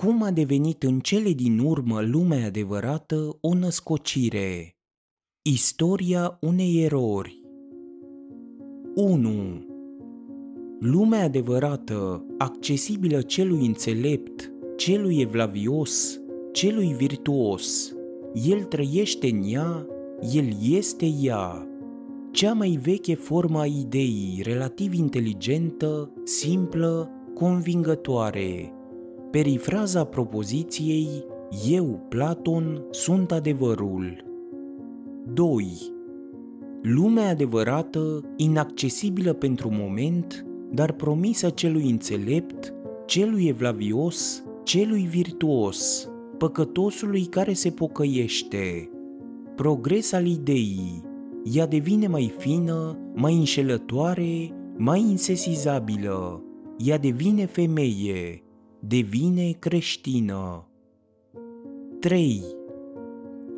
Cum a devenit în cele din urmă lumea adevărată o născocire? Istoria unei erori 1. Lumea adevărată, accesibilă celui înțelept, celui evlavios, celui virtuos. El trăiește în ea, el este ea. Cea mai veche formă a ideii, relativ inteligentă, simplă, convingătoare. Perifraza propoziției Eu, Platon, sunt adevărul. 2. Lumea adevărată, inaccesibilă pentru moment, dar promisă celui înțelept, celui evlavios, celui virtuos, păcătosului care se pocăiește. Progres al ideii, ea devine mai fină, mai înșelătoare, mai insesizabilă. Ea devine femeie, devine creștină. 3.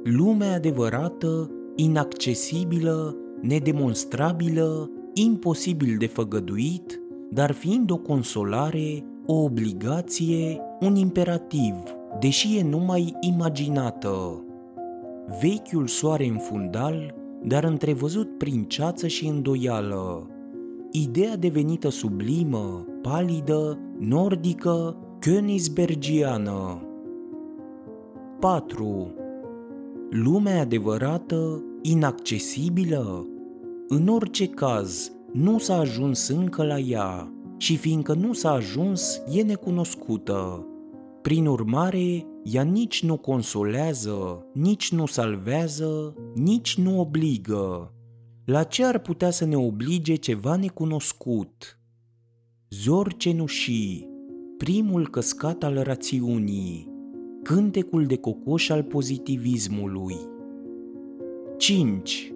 Lumea adevărată, inaccesibilă, nedemonstrabilă, imposibil de făgăduit, dar fiind o consolare, o obligație, un imperativ, deși e numai imaginată. Vechiul soare în fundal, dar întrevăzut prin ceață și îndoială. Ideea devenită sublimă, palidă, nordică, königsbergiană. 4. Lumea adevărată, inaccesibilă? În orice caz, nu s-a ajuns încă la ea și fiindcă nu s-a ajuns, e necunoscută. Prin urmare, ea nici nu consolează, nici nu salvează, nici nu obligă. La ce ar putea să ne oblige ceva necunoscut? Zor cenușii, primul căscat al rațiunii, cântecul de cocoș al pozitivismului. 5.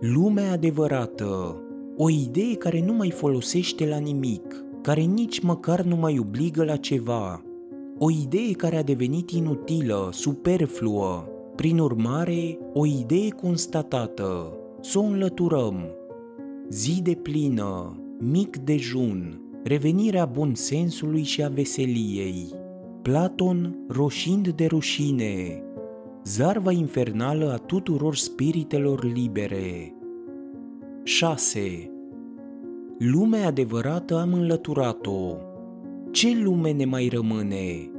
Lumea adevărată, o idee care nu mai folosește la nimic, care nici măcar nu mai obligă la ceva, o idee care a devenit inutilă, superfluă, prin urmare, o idee constatată, să o înlăturăm. Zi de plină, mic dejun, revenirea bun sensului și a veseliei. Platon roșind de rușine, zarva infernală a tuturor spiritelor libere. 6. Lumea adevărată am înlăturat-o. Ce lume ne mai rămâne?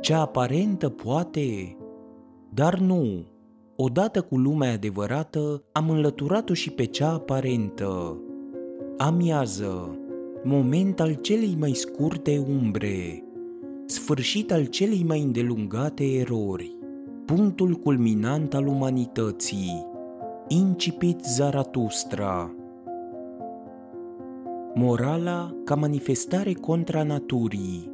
Cea aparentă poate? Dar nu. Odată cu lumea adevărată am înlăturat-o și pe cea aparentă. Amiază, moment al celei mai scurte umbre, sfârșit al celei mai îndelungate erori, punctul culminant al umanității, incipit Zaratustra. Morala ca manifestare contra naturii.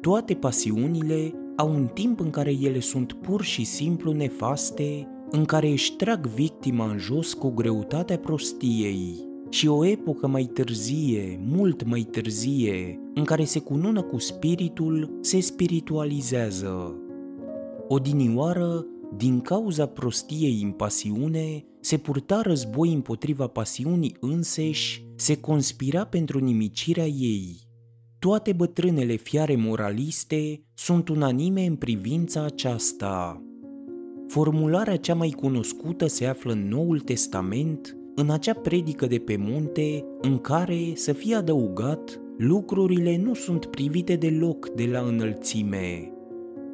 Toate pasiunile au un timp în care ele sunt pur și simplu nefaste, în care își trag victima în jos cu greutatea prostiei, și o epocă mai târzie, mult mai târzie, în care se cunună cu spiritul, se spiritualizează. Odinioară, din cauza prostiei în pasiune, se purta război împotriva pasiunii înseși, se conspira pentru nimicirea ei. Toate bătrânele fiare moraliste sunt unanime în privința aceasta. Formularea cea mai cunoscută se află în Noul Testament, în acea predică de pe munte în care să fie adăugat lucrurile nu sunt privite deloc de la înălțime.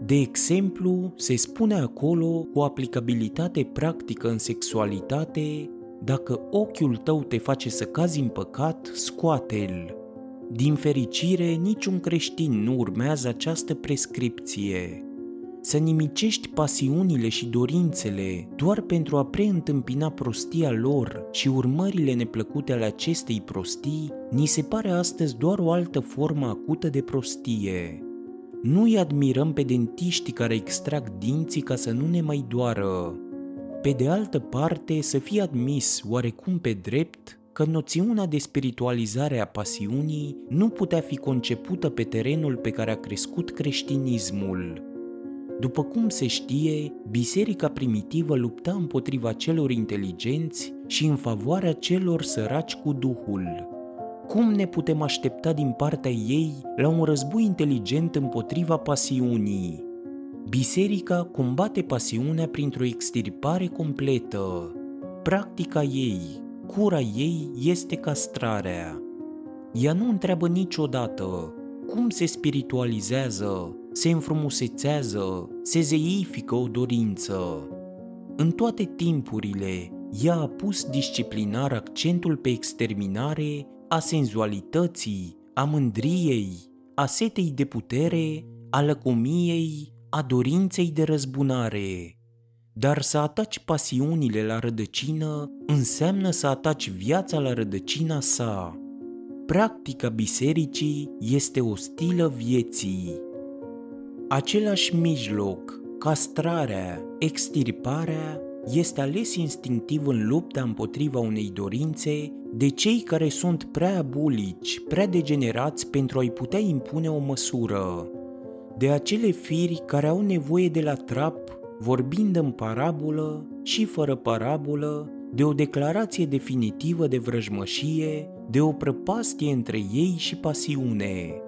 De exemplu, se spune acolo cu aplicabilitate practică în sexualitate, dacă ochiul tău te face să cazi în păcat, scoate-l. Din fericire, niciun creștin nu urmează această prescripție să nimicești pasiunile și dorințele doar pentru a preîntâmpina prostia lor și urmările neplăcute ale acestei prostii, ni se pare astăzi doar o altă formă acută de prostie. Nu îi admirăm pe dentiștii care extrag dinții ca să nu ne mai doară. Pe de altă parte, să fie admis oarecum pe drept că noțiunea de spiritualizare a pasiunii nu putea fi concepută pe terenul pe care a crescut creștinismul, după cum se știe, biserica primitivă lupta împotriva celor inteligenți și în favoarea celor săraci cu Duhul. Cum ne putem aștepta din partea ei la un război inteligent împotriva pasiunii? Biserica combate pasiunea printr-o extirpare completă. Practica ei, cura ei este castrarea. Ea nu întreabă niciodată cum se spiritualizează, se înfrumusețează, se zeifică o dorință. În toate timpurile, ea a pus disciplinar accentul pe exterminare a senzualității, a mândriei, a setei de putere, a lăcomiei, a dorinței de răzbunare. Dar să ataci pasiunile la rădăcină înseamnă să ataci viața la rădăcina sa. Practica bisericii este ostilă vieții. Același mijloc, castrarea, extirparea, este ales instinctiv în lupta împotriva unei dorințe de cei care sunt prea bulici, prea degenerați pentru a-i putea impune o măsură, de acele firi care au nevoie de la trap, vorbind în parabolă și fără parabolă, de o declarație definitivă de vrăjmășie, de o prăpastie între ei și pasiune.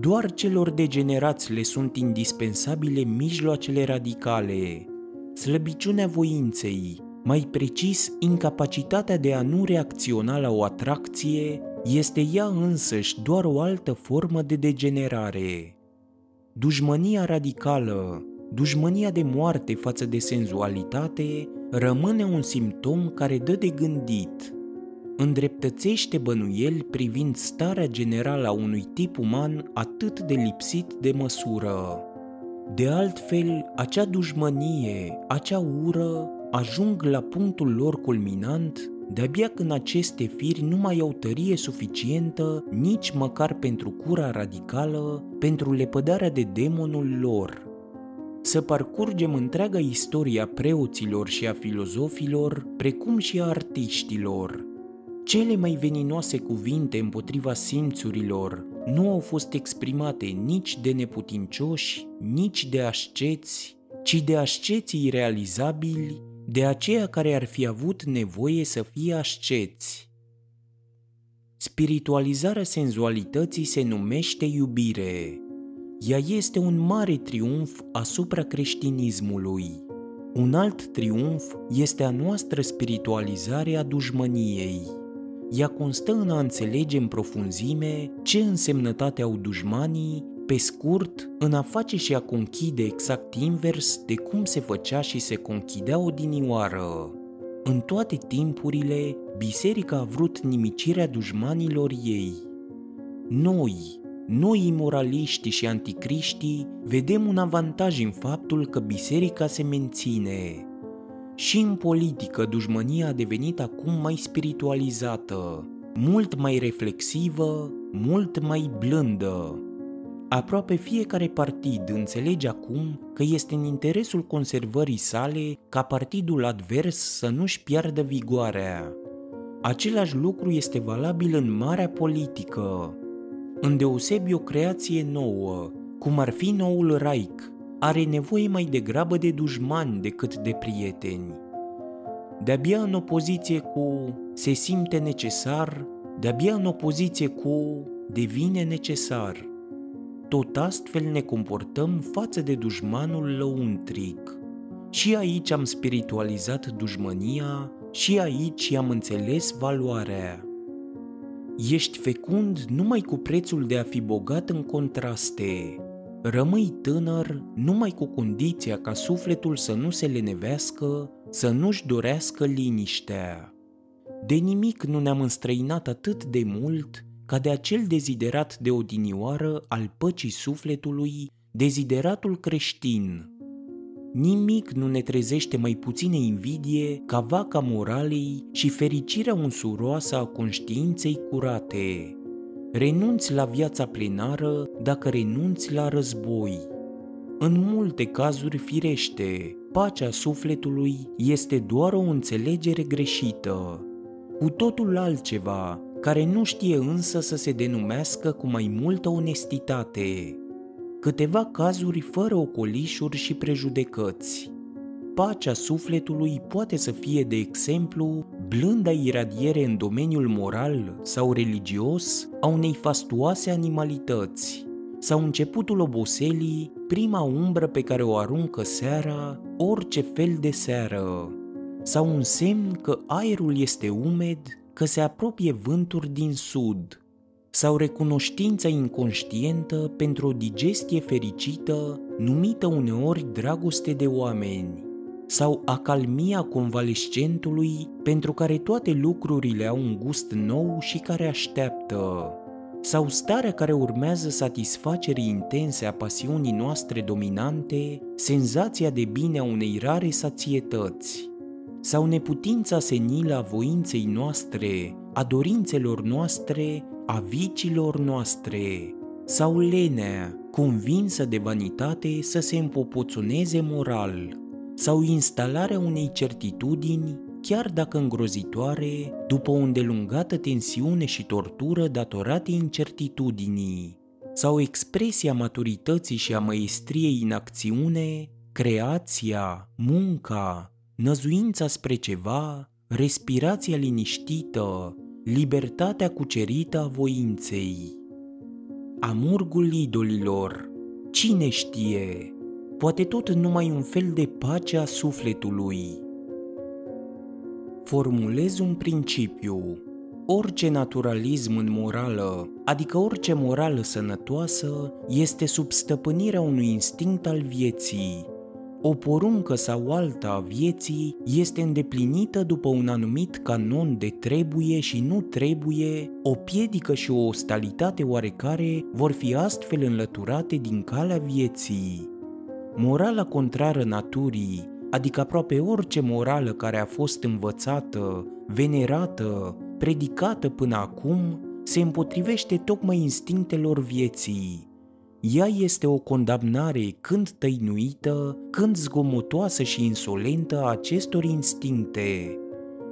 Doar celor degenerați le sunt indispensabile mijloacele radicale, slăbiciunea voinței, mai precis incapacitatea de a nu reacționa la o atracție, este ea însăși doar o altă formă de degenerare. Dușmănia radicală, dușmănia de moarte față de senzualitate, rămâne un simptom care dă de gândit. Îndreptățește bănuieli privind starea generală a unui tip uman atât de lipsit de măsură. De altfel, acea dușmănie, acea ură, ajung la punctul lor culminant de-abia când aceste firi nu mai au tărie suficientă nici măcar pentru cura radicală, pentru lepădarea de demonul lor. Să parcurgem întreaga istoria preoților și a filozofilor, precum și a artiștilor. Cele mai veninoase cuvinte împotriva simțurilor nu au fost exprimate nici de neputincioși, nici de asceți, ci de asceții realizabili, de aceia care ar fi avut nevoie să fie asceți. Spiritualizarea senzualității se numește iubire. Ea este un mare triumf asupra creștinismului. Un alt triumf este a noastră spiritualizare a dușmăniei. Ea constă în a înțelege în profunzime ce însemnătate au dușmanii, pe scurt, în a face și a conchide exact invers de cum se făcea și se conchidea odinioară. În toate timpurile, biserica a vrut nimicirea dușmanilor ei. Noi, noi imoraliști și anticriștii, vedem un avantaj în faptul că biserica se menține, și în politică, dușmânia a devenit acum mai spiritualizată, mult mai reflexivă, mult mai blândă. Aproape fiecare partid înțelege acum că este în interesul conservării sale ca partidul advers să nu-și piardă vigoarea. Același lucru este valabil în marea politică. Îndeosebi o creație nouă, cum ar fi noul Reich, are nevoie mai degrabă de dușmani decât de prieteni. De-abia în opoziție cu se simte necesar, de-abia în opoziție cu devine necesar. Tot astfel ne comportăm față de dușmanul lăuntric. Și aici am spiritualizat dușmănia, și aici am înțeles valoarea. Ești fecund numai cu prețul de a fi bogat în contraste, Rămâi tânăr numai cu condiția ca sufletul să nu se lenevească, să nu-și dorească liniștea. De nimic nu ne-am înstrăinat atât de mult ca de acel deziderat de odinioară al păcii sufletului, dezideratul creștin. Nimic nu ne trezește mai puține invidie ca vaca moralei și fericirea unsuroasă a conștiinței curate. Renunți la viața plenară dacă renunți la război. În multe cazuri firește, pacea sufletului este doar o înțelegere greșită, cu totul altceva, care nu știe însă să se denumească cu mai multă onestitate. Câteva cazuri fără ocolișuri și prejudecăți. Pacea sufletului poate să fie, de exemplu, blânda iradiere în domeniul moral sau religios a unei fastuoase animalități, sau începutul oboselii, prima umbră pe care o aruncă seara, orice fel de seară, sau un semn că aerul este umed, că se apropie vânturi din sud, sau recunoștința inconștientă pentru o digestie fericită, numită uneori dragoste de oameni, sau acalmia convalescentului pentru care toate lucrurile au un gust nou și care așteaptă, sau starea care urmează satisfacerii intense a pasiunii noastre dominante, senzația de bine a unei rare sațietăți, sau neputința senilă a voinței noastre, a dorințelor noastre, a vicilor noastre, sau lenea, convinsă de vanitate să se împopoțuneze moral, sau instalarea unei certitudini, chiar dacă îngrozitoare, după o îndelungată tensiune și tortură datorate incertitudinii, sau expresia maturității și a măestriei în acțiune, creația, munca, năzuința spre ceva, respirația liniștită, libertatea cucerită a voinței. Amurgul idolilor, cine știe, poate tot numai un fel de pace a sufletului. Formulez un principiu. Orice naturalism în morală, adică orice morală sănătoasă, este sub stăpânirea unui instinct al vieții, o poruncă sau alta a vieții este îndeplinită după un anumit canon de trebuie și nu trebuie, o piedică și o ostalitate oarecare vor fi astfel înlăturate din calea vieții. Morala contrară naturii, adică aproape orice morală care a fost învățată, venerată, predicată până acum, se împotrivește tocmai instinctelor vieții, ea este o condamnare când tăinuită, când zgomotoasă și insolentă a acestor instincte.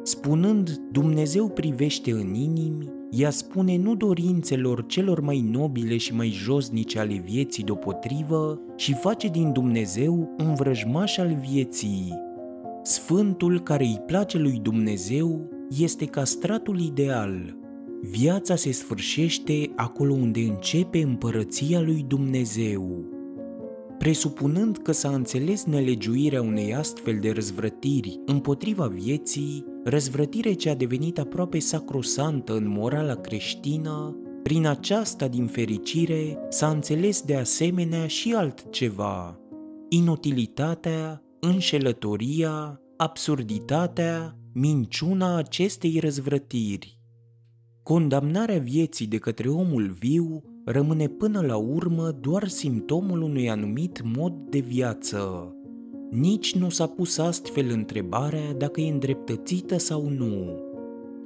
Spunând Dumnezeu privește în inimi, ea spune nu dorințelor celor mai nobile și mai josnice ale vieții deopotrivă și face din Dumnezeu un vrăjmaș al vieții. Sfântul care îi place lui Dumnezeu este castratul ideal, Viața se sfârșește acolo unde începe împărăția lui Dumnezeu. Presupunând că s-a înțeles nelegiuirea unei astfel de răzvrătiri împotriva vieții, răzvrătire ce a devenit aproape sacrosantă în morala creștină, prin aceasta, din fericire, s-a înțeles de asemenea și altceva, inutilitatea, înșelătoria, absurditatea, minciuna acestei răzvrătiri. Condamnarea vieții de către omul viu rămâne până la urmă doar simptomul unui anumit mod de viață. Nici nu s-a pus astfel întrebarea dacă e îndreptățită sau nu.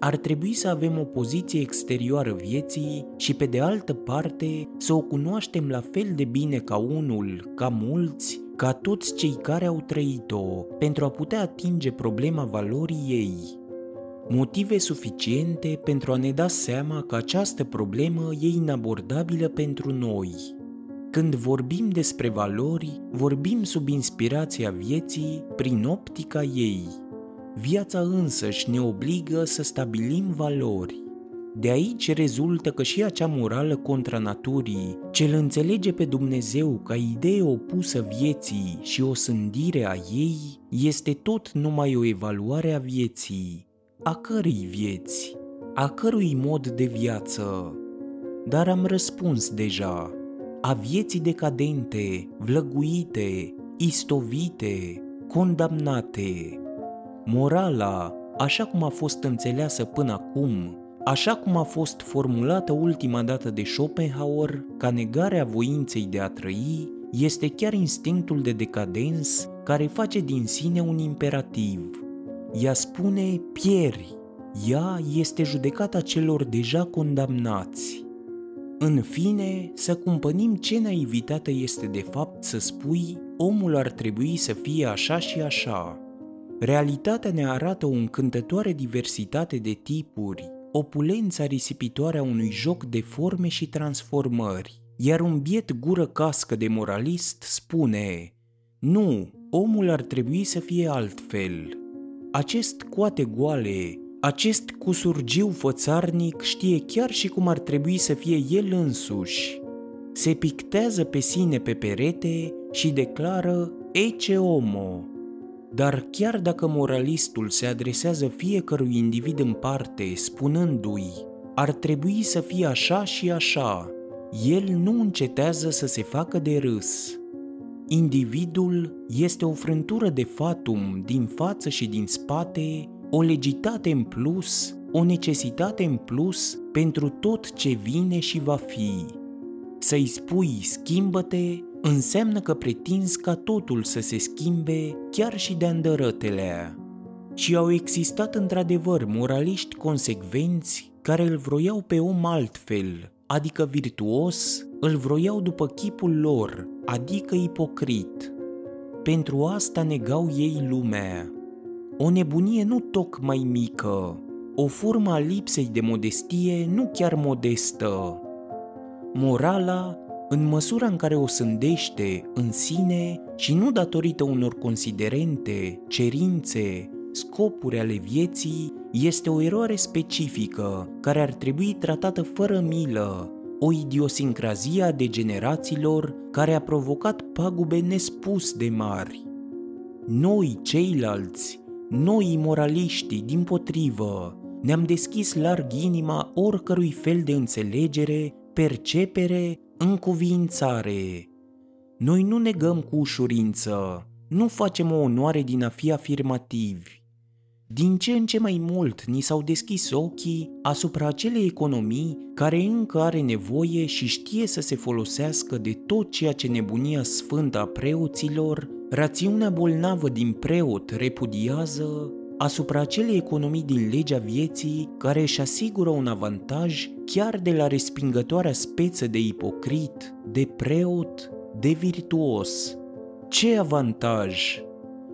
Ar trebui să avem o poziție exterioară vieții și pe de altă parte să o cunoaștem la fel de bine ca unul, ca mulți, ca toți cei care au trăit-o, pentru a putea atinge problema valorii ei motive suficiente pentru a ne da seama că această problemă e inabordabilă pentru noi. Când vorbim despre valori, vorbim sub inspirația vieții prin optica ei. Viața însăși ne obligă să stabilim valori. De aici rezultă că și acea morală contra naturii, ce îl înțelege pe Dumnezeu ca idee opusă vieții și o sândire a ei, este tot numai o evaluare a vieții, a cărei vieți, a cărui mod de viață. Dar am răspuns deja, a vieții decadente, vlăguite, istovite, condamnate. Morala, așa cum a fost înțeleasă până acum, așa cum a fost formulată ultima dată de Schopenhauer ca negarea voinței de a trăi, este chiar instinctul de decadens care face din sine un imperativ – ea spune pieri, ea este judecata celor deja condamnați. În fine, să cumpănim ce naivitată este de fapt să spui omul ar trebui să fie așa și așa. Realitatea ne arată o încântătoare diversitate de tipuri, opulența risipitoare a unui joc de forme și transformări, iar un biet gură cască de moralist spune Nu, omul ar trebui să fie altfel, acest coate goale, Acest cusurgiu fățarnic știe chiar și cum ar trebui să fie el însuși. Se pictează pe sine pe perete și declară Ece homo. Dar chiar dacă moralistul se adresează fiecărui individ în parte, spunându-i ar trebui să fie așa și așa, el nu încetează să se facă de râs. Individul este o frântură de fatum din față și din spate, o legitate în plus, o necesitate în plus pentru tot ce vine și va fi. Să-i spui schimbă-te înseamnă că pretinzi ca totul să se schimbe chiar și de îndărătele. Și au existat într-adevăr moraliști consecvenți care îl vroiau pe om altfel, adică virtuos, îl vroiau după chipul lor, adică ipocrit. Pentru asta negau ei lumea. O nebunie nu tocmai mică, o formă a lipsei de modestie nu chiar modestă. Morala, în măsura în care o sândește în sine și nu datorită unor considerente, cerințe, scopuri ale vieții, este o eroare specifică care ar trebui tratată fără milă, o idiosincrazie a degenerațiilor care a provocat pagube nespus de mari. Noi, ceilalți, noi moraliștii, din potrivă, ne-am deschis larg inima oricărui fel de înțelegere, percepere, încuvințare. Noi nu negăm cu ușurință, nu facem o onoare din a fi afirmativi. Din ce în ce mai mult ni s-au deschis ochii asupra acelei economii care încă are nevoie și știe să se folosească de tot ceea ce nebunia sfântă a preoților, rațiunea bolnavă din preot repudiază, asupra acelei economii din legea vieții care își asigură un avantaj chiar de la respingătoarea speță de ipocrit, de preot, de virtuos. Ce avantaj